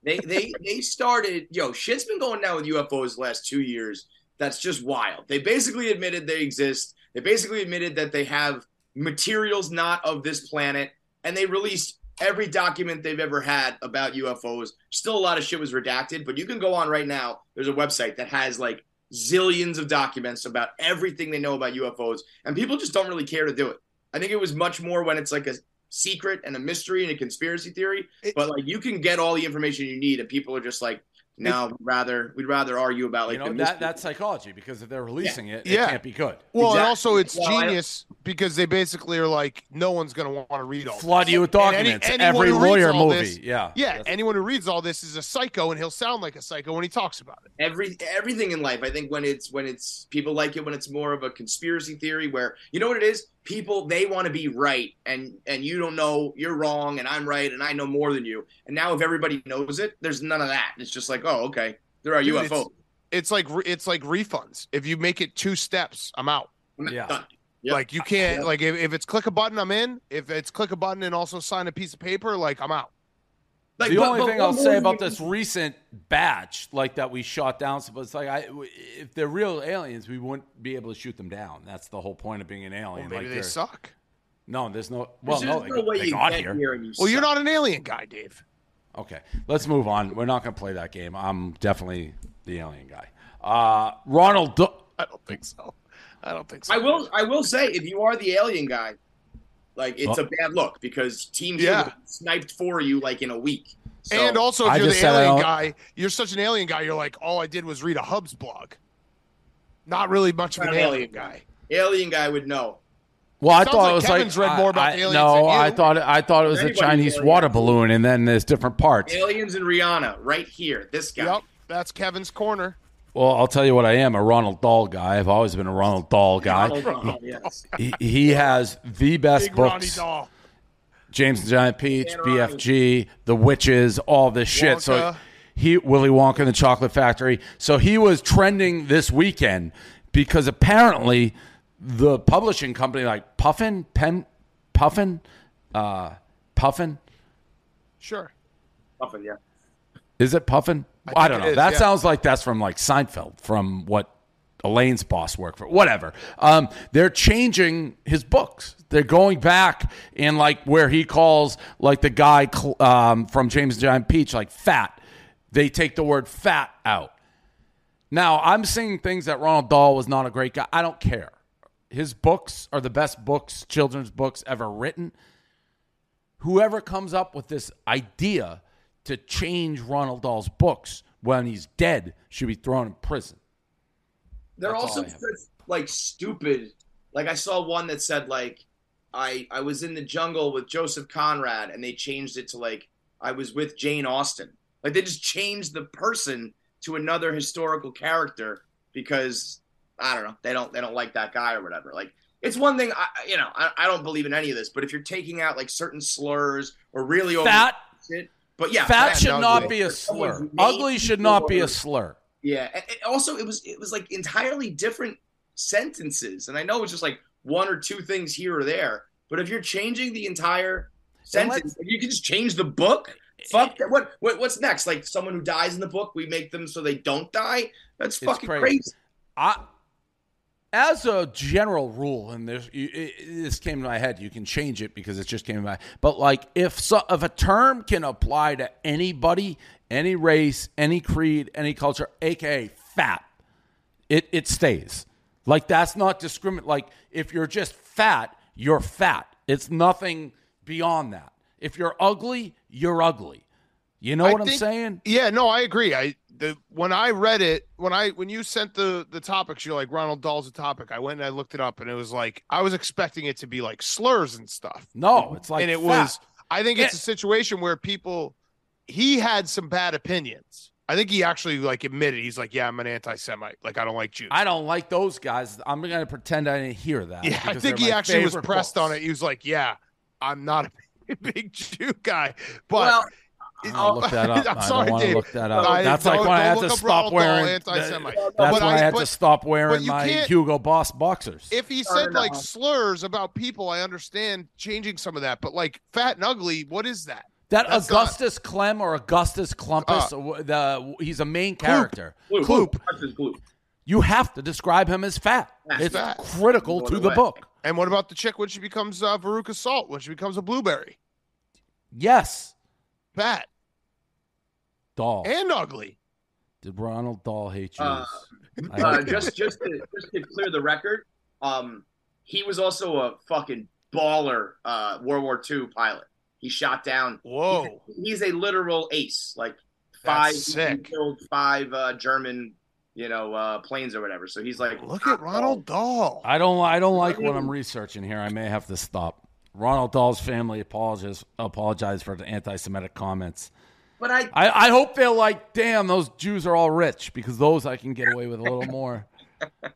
They they they started. Yo, shit's been going down with UFOs the last two years. That's just wild. They basically admitted they exist. They basically admitted that they have materials not of this planet, and they released every document they've ever had about UFOs. Still, a lot of shit was redacted, but you can go on right now. There's a website that has like zillions of documents about everything they know about UFOs, and people just don't really care to do it. I think it was much more when it's like a secret and a mystery and a conspiracy theory.
It-
but like you can get all the information you need, and people are just like, no, we'd rather we'd rather argue about like
you know
the
that that's psychology because if they're releasing it,
Yeah.
it can't be good.
Well, and also it's
Well, I-
genius because they basically are like, no one's going to want to read all.
Flood
this.
you with
And any-
documents. Every
who
lawyer movie.
this-
yeah.
Yeah,
That's-
anyone who reads all this is a psycho, and he'll sound like a psycho when he talks about it.
every everything in life. I think when it's when it's people like it when it's more of a conspiracy theory where you know what it is. People they want to be right, and and you don't know you're wrong, and I'm right, and I know more than you. And now if everybody knows it, there's none of that. It's just like, oh, okay, there are
Dude,
UFOs.
It's like it's like refunds. If you make it two steps, I'm out.
I'm
Yeah.
done. Yep.
Like you can't
Yep.
like if, if it's click a button, I'm in. If it's click a button and also sign a piece of paper, like I'm out.
Like,
the
but-
only
but
thing
what
I'll say about this recent batch, like that we shot down, so it's like I, if they're real aliens, we wouldn't be able to shoot them down. That's the whole point of being an alien.
Maybe
like
they suck.
No, there's no. Well,
There's
no,
just
they,
no way
they
you
got
get
here.
here and you
Well, you're not an alien guy, Dave.
Okay, let's move on. We're not going to play that game. I'm definitely the alien guy. Uh, Ronald. Du-
I don't think so. I don't think so.
I will. I will say, if you are the alien guy, like it's
Well-
a bad look because teams
Yeah.
have sniped for you like in a week. So,
and also, if
I
you're the alien guy, you're such an alien guy. You're like, all I did was read a Hubbs blog. Not really much of
Not
an
an
alien
alien
guy.
alien guy would know.
Well, I thought
like
it was
Kevin's
like
read more about
I,
aliens
No,
than
I thought I thought it was a Chinese water balloon, and then there's different parts.
Aliens and Rihanna, right here. This guy.
Yep, that's Kevin's corner.
Well, I'll tell you what I am a Ronald Dahl guy. I've always been a Ronald Dahl guy.
Oh, yes.
He, he has the best
Big Ronnie
books.
Dahl.
James and Giant Peach,
Dan Ronnie.
BFG, The Witches, all this shit. So
Wonka.
he Willy Wonka and the Chocolate Factory. So he was trending this weekend because apparently the publishing company like Puffin, Pen, Puffin, uh, Puffin,
Sure.
Puffin, yeah.
is it Puffin?
I
I, don't know.
is,
that
yeah.
sounds like that's from like Seinfeld, from what Elaine's boss worked for. Whatever. Um, they're changing his books. They're going back in like where he calls like the guy cl- um, from James and Giant Peach like fat. They take the word fat out. Now I'm seeing things that Ronald Dahl was not a great guy. I don't care. His books are the best books, children's books ever written whoever comes up with this idea to change Ronald Dahl's books when he's dead should be thrown in prison.
They're
That's
also
I
such, like stupid. Like I saw one that said like I I was in the jungle with Joseph Conrad and they changed it to like I was with Jane Austen. Like they just changed the person to another historical character because I don't know they don't they don't like that guy or whatever. Like it's one thing I you know I, I don't believe in any of this, but if you're taking out like certain slurs or really over shit, but yeah,
fat
fat
should
and
not
ugly.
be a slur. Ugly should not be a slur.
Yeah. and- and also, it was it was like entirely different sentences, and I know it's just like one or two things here or there. But if you're changing the entire sentence, if you can just change the book. Fuck eh, that. What, what what's next? Like someone who dies in the book, we make them so they don't die. That's fucking
crazy.
crazy.
I, as a general rule, and there's you, it, this came to my head. You can change it because it just came to my. But like, if so, if a term can apply to anybody, any race, any creed, any culture, aka fat, it it stays. Like that's not discriminate. Like if you're just fat, you're fat. It's nothing beyond that. If you're ugly, you're ugly. You know
I
what I'm saying?
Yeah, no, I agree. I the when I read it, when I when you sent the the topics, you're like Ronald Dahl's a topic. I went and I looked it up, and it was like I was expecting it to be like slurs and stuff.
No, it's like
and it
fat.
was. I think it's a situation where people. He had some bad opinions. I think he actually like admitted he's like, yeah, I'm an anti-Semite. Like I don't like Jews.
I don't like those guys. I'm going to pretend I didn't hear that.
yeah, I think he actually was pressed on it. He was like, yeah, I'm not a big Jew guy, but.
well,
I'm gonna look that up.
I'm
I
sorry,
don't want to
Dave.
look that up.
I-
that's like
don't-
when I had to stop wearing.
anti-Semite.
That's
But
when I,
I-
had to stop wearing my Hugo Boss boxers.
if he said like
off.
slurs about people, I understand changing some of that. But like fat and ugly, what is that?
that
that's not-
Augustus Clem or Augustus Clumpus,
Uh,
the he's a main character.
Gloop.
Kloop.
That's his gloop.
You have to describe him as fat.
That's
it's
fat.
critical to
the
the
way.
book.
And what about the chick when she becomes uh, Veruca Salt? When she becomes a blueberry,
Yes,
fat
Dahl.
and ugly.
Did Ronald Dahl hate you?
Uh, Uh, just just to just to clear the record, um, he was also a fucking baller uh, World War II pilot. He shot down.
Whoa,
He's a literal ace. Like five
sick.
killed five uh, German, you know, uh, planes or whatever. So he's like,
look at Ronald Dahl.
I don't. I don't like what I'm researching here. I may have to stop. Ronald Dahl's family apologized apologized for the anti-Semitic comments.
But I,
I, I hope they're like, damn, those Jews are all rich because those I can get away with a little more.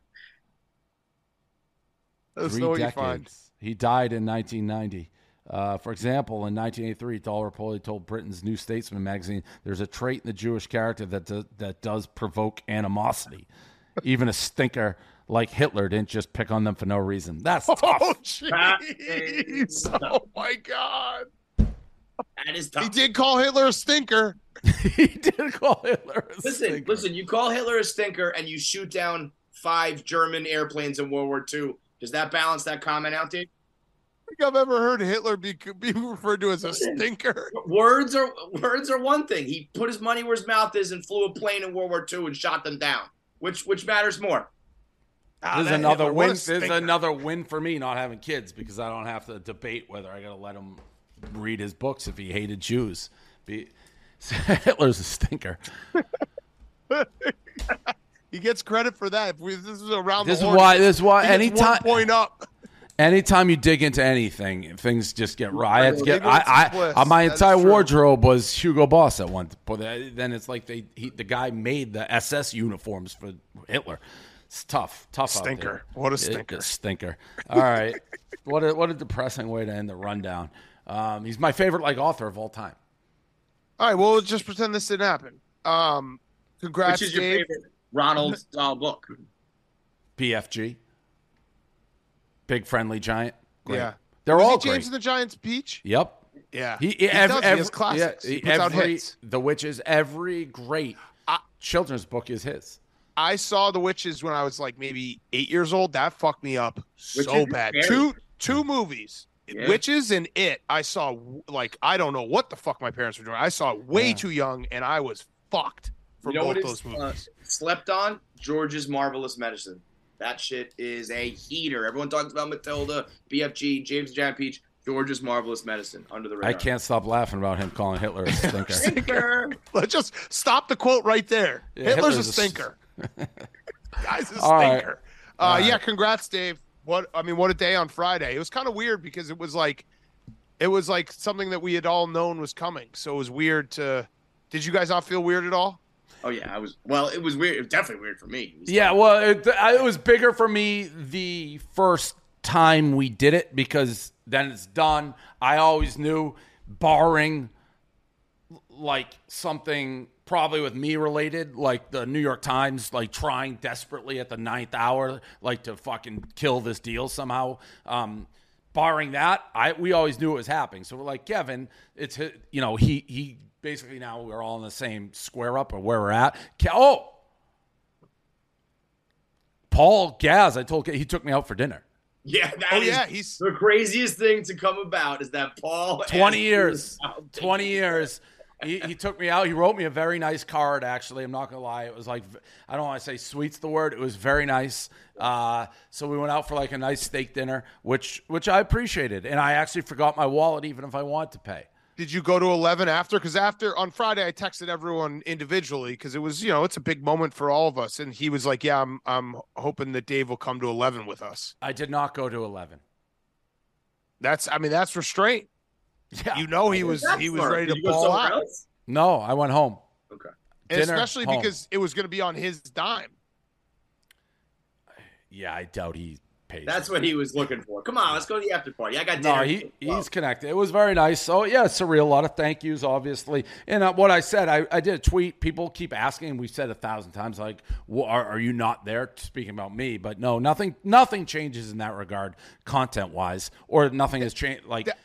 Three decades. He died in 1990. Uh, for example, in 1983, Dahl reportedly told Britain's New Statesman magazine, "There's a trait in the Jewish character that do, that does provoke animosity. Even a stinker like Hitler didn't just pick on them for no reason. That's oh, tough.
Oh jeez! Oh my god!
That is
He did call Hitler a stinker.
he did call Hitler. A
Listen,
stinker.
listen. You call Hitler a stinker, and you shoot down five German airplanes in World War II. Does that balance that comment out, Dave?
I think I've ever heard Hitler be be referred to as a stinker.
Words are words are one thing. He put his money where his mouth is and flew a plane in World War II and shot them down. Which which matters more?
Ah,
There's
that
another
Hitler, what a
win. There's
stinker.
another win for me not having kids because I don't have to debate whether I got to let him read his books if he hated Jews. Be, Hitler's a stinker.
He gets credit for that. If we, this is around
This is
horn,
why. This is why.
he gets
Anytime,
point up.
anytime you dig into anything, things just get right. I have to get. I, I, uh, my
That is
entire wardrobe was Hugo Boss at one. But then it's like they, he, the guy made the SS uniforms for Hitler. It's tough, tough.
Stinker. What a stinker.
a stinker. All right. what a what a depressing way to end the rundown. Um, he's my favorite like author of all time.
All right, well, just pretend this didn't happen. Um, congrats,
Which is your
Dave.
favorite Ronald Dahl book?
BFG. Big friendly giant. Great.
Yeah,
They're
Was
all
James
great.
and the Giants Peach.
Yep.
Yeah,
He,
he,
every,
does.
every,
he has classics.
yeah,
he puts out
every-
hits.
The Witches, every great children's book is his.
I saw the witches when I was like maybe eight years old. That fucked me up so bad.
is
Two two movies,
Yeah.
witches and it. I saw like I don't know what the fuck my parents were doing. I saw it way
Yeah.
too young, and I was fucked for
You know
both
what
those
is uh,
movies.
slept on? George's Marvelous Medicine. That shit is a heater. Everyone talks about Matilda, BFG, James Giant Peach. George's Marvelous Medicine under the radar.
I can't stop laughing about him calling Hitler a stinker.
Stinker.
Let's just stop the quote right there.
Yeah,
Hitler's,
Hitler's
a
a s-
stinker. Guy's a
All right.
stinker.
All
Uh, Yeah,
right.
congrats, Dave. What I mean, what a day on Friday. It was kind of weird because it was like, it was like something that we had all known was coming. So it was weird to. Did you guys not feel weird at all?
Oh yeah, I was. Well, it was weird. It was definitely weird for me. It was
yeah, well, it, it was bigger for me the first time we did it because then it's done. I always knew, barring like something probably with me related, like the New York Times, like trying desperately at the ninth hour, like to fucking kill this deal somehow. Um, barring that, I we always knew it was happening. So we're like, Kevin, it's you know he he basically now we're all in the same square up or where we're at. Ke- Oh, Paul Gaz, I told he took me out for dinner.
Yeah, that
Oh
is
yeah, he's
the craziest thing to come about is that Paul.
20 years. 20 years. He, he took me out. He wrote me a very nice card, actually. I'm not going to lie. It was like, I don't want to say sweet's the word. It was very nice. Uh, so we went out for like a nice steak dinner, which which I appreciated. And I actually forgot my wallet, even if I wanted to pay.
Did you go to 11 after? Because after on Friday, I texted everyone individually because it was, you know, it's a big moment for all of us. And he was like, "Yeah, I'm, I'm hoping that Dave will come to 11 with us."
I did not go to 11.
That's, I mean, that's restraint.
Yeah.
You know, he was,
That's
he was
smart.
ready
Did
to
you go
ball
somewhere
out,
else?
No, I went home.
Okay.
And
Dinner,
especially
home.
because it was going to be on his dime.
Yeah, I doubt he paid.
That's what he was looking for. Come on, let's go to the after party. I got dinner.
No,
dinner.
he, he's connected. It was very nice. So yeah, surreal. A lot of thank yous, obviously. And uh, what I said, I, I did a tweet. People keep asking. We've said a thousand times, like, well, are, are you not there? Speaking about me, but no, nothing. Nothing changes in that regard, content wise, or nothing has changed. Like
That-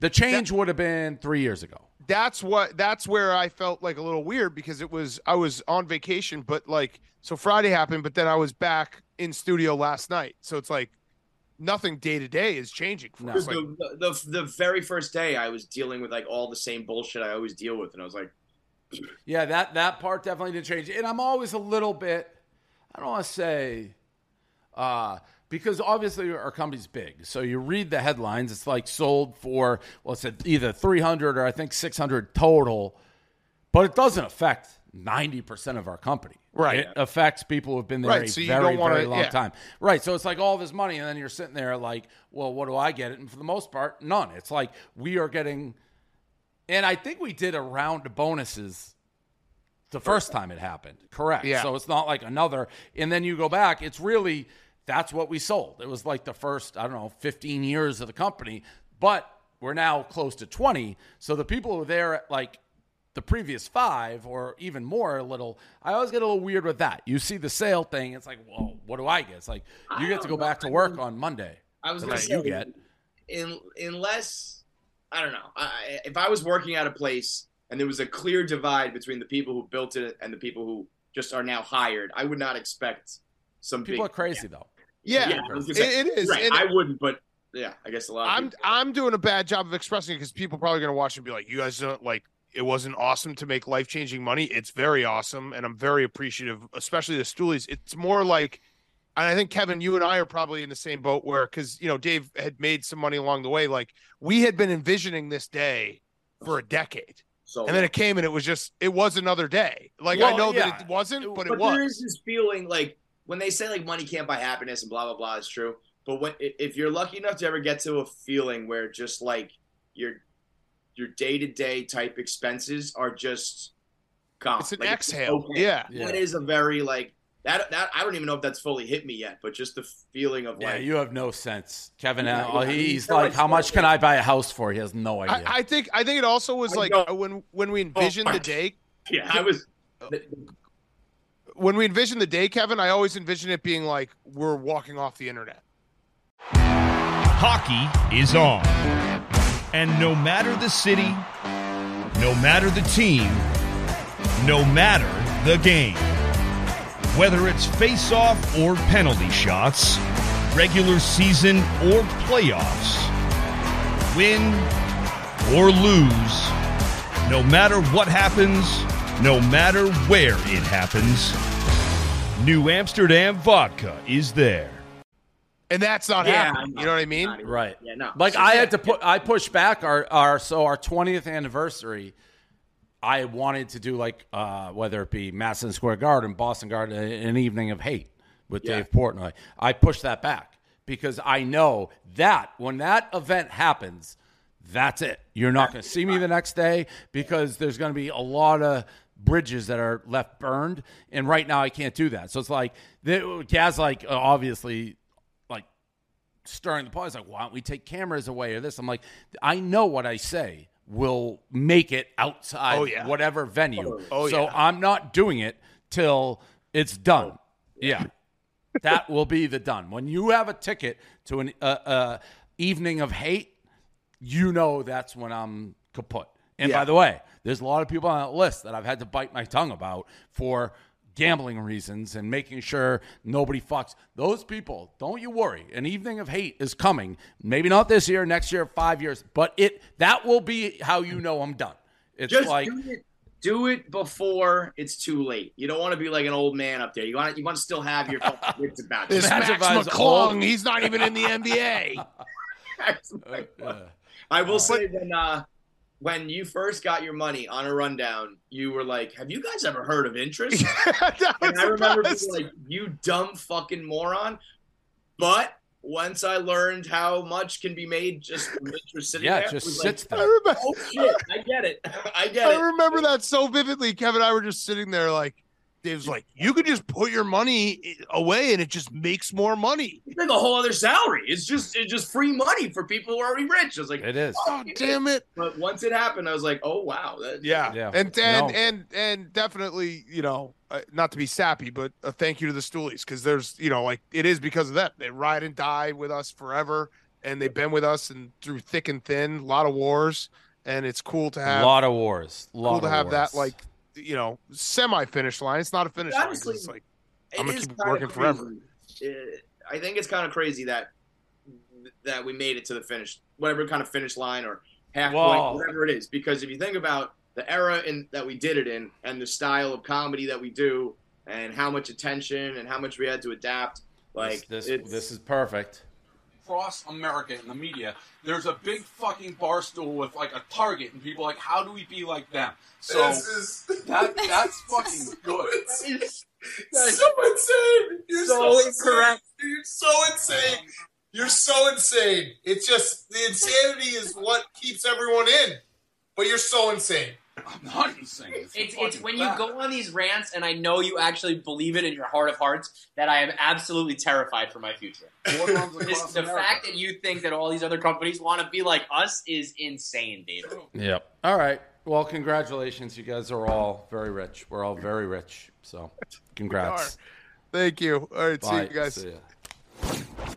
the change would have been three years ago.
that's what that's where I felt like a little weird because it was I was on vacation, but like so Friday happened, but then I was back in studio last night. So it's like nothing day to day is changing for
No.
us. Like,
the, the, the very first day, I was dealing with like all the same bullshit I always deal with, and I was like,
Yeah, that that part definitely didn't change. And I'm always a little bit I don't want to say uh because obviously our company's big. So you read the headlines, it's like sold for well it's either 300 or I think 600 total, but it doesn't affect 90% of our company.
Right.
It affects people who've been there
Right,
a
so
very
wanna-
very long
yeah.
time. Right. So it's like all this money and then you're sitting there like, well, what do I get? It? And for the most part, none. It's like we are getting and I think we did a round of bonuses the first time it happened. Correct.
Yeah.
So it's not like another. And then you go back, it's really that's what we sold. It was like the first, I don't know, 15 years of the company, but we're now close to 20. So the people who were there at like the previous five or even more a little, I always get a little weird with that. You see the sale thing, it's like, well, what do I get? It's like you
I
get to go back to work on Monday.
I was gonna
what
say,
you get.
in, unless I don't know. I, I- if I was working at a place and there was a clear divide between the people who built it and the people who just are now hired, I would not expect some
People are
big.
crazy though.
Yeah,
Yeah, I was
it, it is.
Right,
And
I wouldn't, but yeah, I guess a lot. Of
I'm
people.
I'm doing a bad job of expressing it because people are probably gonna watch and be like, "You guys don't like." It wasn't awesome to make life changing money. It's very awesome, and I'm very appreciative, especially the Stoolies. It's more like, and I think Kevin, you and I are probably in the same boat where, because you know, Dave had made some money along the way. Like we had been envisioning this day for a decade,
so
and then it came, and it was just, it was another day. Like I know
yeah.
that it wasn't, but,
but
it was.
there is this feeling like when they say like money can't buy happiness and blah blah blah is true. But when if you're lucky enough to ever get to a feeling where just like your your day to day type expenses are just gone.
It's an
Like,
exhale.
okay.
Yeah.
Yeah.
That is a very like that that I don't even know if that's fully hit me yet, but just the feeling of
Yeah,
like
you have no sense, Kevin.
Yeah,
uh,
yeah.
he's
They're
like,
like
how much can I buy a house for? He has no idea.
I, I think I think it also was
I
like
know.
when when we envisioned the day
yeah, I was
when we envision the day, Kevin, I always envision it being like we're walking off the internet.
Hockey is on. And no matter the city, no matter the team, no matter the game, whether it's face off or penalty shots, regular season or playoffs, win or lose, no matter what happens, no matter where it happens, New Amsterdam Vodka is there.
And that's not
Yeah,
happening.
I
You know what I mean?
Even-
Right.
Yeah, no.
Like
So,
I
yeah,
had to put I pushed back our our so our 20th anniversary. I wanted to do like uh, whether it be Madison Square Garden, Boston Garden, an evening of hate with
Yeah.
Dave Portnoy. I pushed that back because I know that when that event happens, that's it. You're not going to see me the next day because there's going to be a lot of bridges that are left burned, and right now I can't do that. So it's like the, Gaz, like uh, obviously, like stirring the pot. It's like, why don't we take cameras away or this? I'm like, I know what I say will make it outside
Oh, yeah.
whatever venue.
Oh,
so
yeah.
I'm not doing it till it's done. Yeah. that will be the done. When you have a ticket to an uh, uh, evening of hate, you know that's when I'm kaput. And by the way, there's a lot of people on that list that I've had to bite my tongue about for gambling reasons and making sure nobody fucks. Those people, don't you worry. An evening of hate is coming. Maybe not this year, next year, five years, but it that will be how you know I'm done. It's
just
like
do it. Do it before it's too late. You don't want to be like an old man up there. You want you want to still have your wits about you.
This
Imagine
Max
if I was
McClung, he's not even in the NBA.
I will say when uh, when you first got your money on a rundown, you were like, "Have you guys ever heard of interest?" And I remember being like, "You dumb fucking moron." But once I learned how much can be made just from interest sitting
yeah,
there,
just
was
sits
like, oh,
I
there.
remember,
Oh shit! I get it. I get
I
it.
I remember that so vividly. Kevin and I were just sitting there like, Dave's like, you could just put your money away and it just makes more money.
It's like a whole other salary. It's just it's just free money for people who are already rich. I was like,
It is.
Oh, damn it.
But once it happened, I was like, oh wow, that,
Yeah.
Yeah.
And and,
No.
and and definitely, you know, uh, not to be sappy, but a thank you to the Stoolies because there's, you know, like it is because of that. They ride and die with us forever, and they've been with us and through thick and thin, a lot of wars, and it's cool to have A
lot of wars. Lot
cool
of
to have that like you know semi finish line. It's not a finish line. 'cause
Honestly,
It's like I'm gonna keep
kinda
working forever.
crazy. Uh, I think it's kind of crazy that that we made it to the finish, whatever kind of finish line or half
Whoa.
point, whatever it is. Because if you think about the era in that we did it in, and the style of comedy that we do, and how much attention and how much we had to adapt, like
this,
it's,
this is perfect.
Across America in the media, there's a big fucking bar stool with like a target, and people are like, how do we be like them? So
is
that that's fucking good.
It's so insane. You're so,
So
incorrect. You're so insane. You're so insane. It's just the insanity is what keeps everyone in. But you're so insane.
I'm not insane. It's,
It's, it's when you go on these rants, and I know you actually believe it in your heart of hearts, that I am absolutely terrified for my future. This- the
America?
fact that you think that all these other companies want to be like us is insane, David.
Yep. All right. Well, congratulations. You guys are all very rich. We're all very rich. So, congrats.
Thank you. All right, see you guys.
See ya.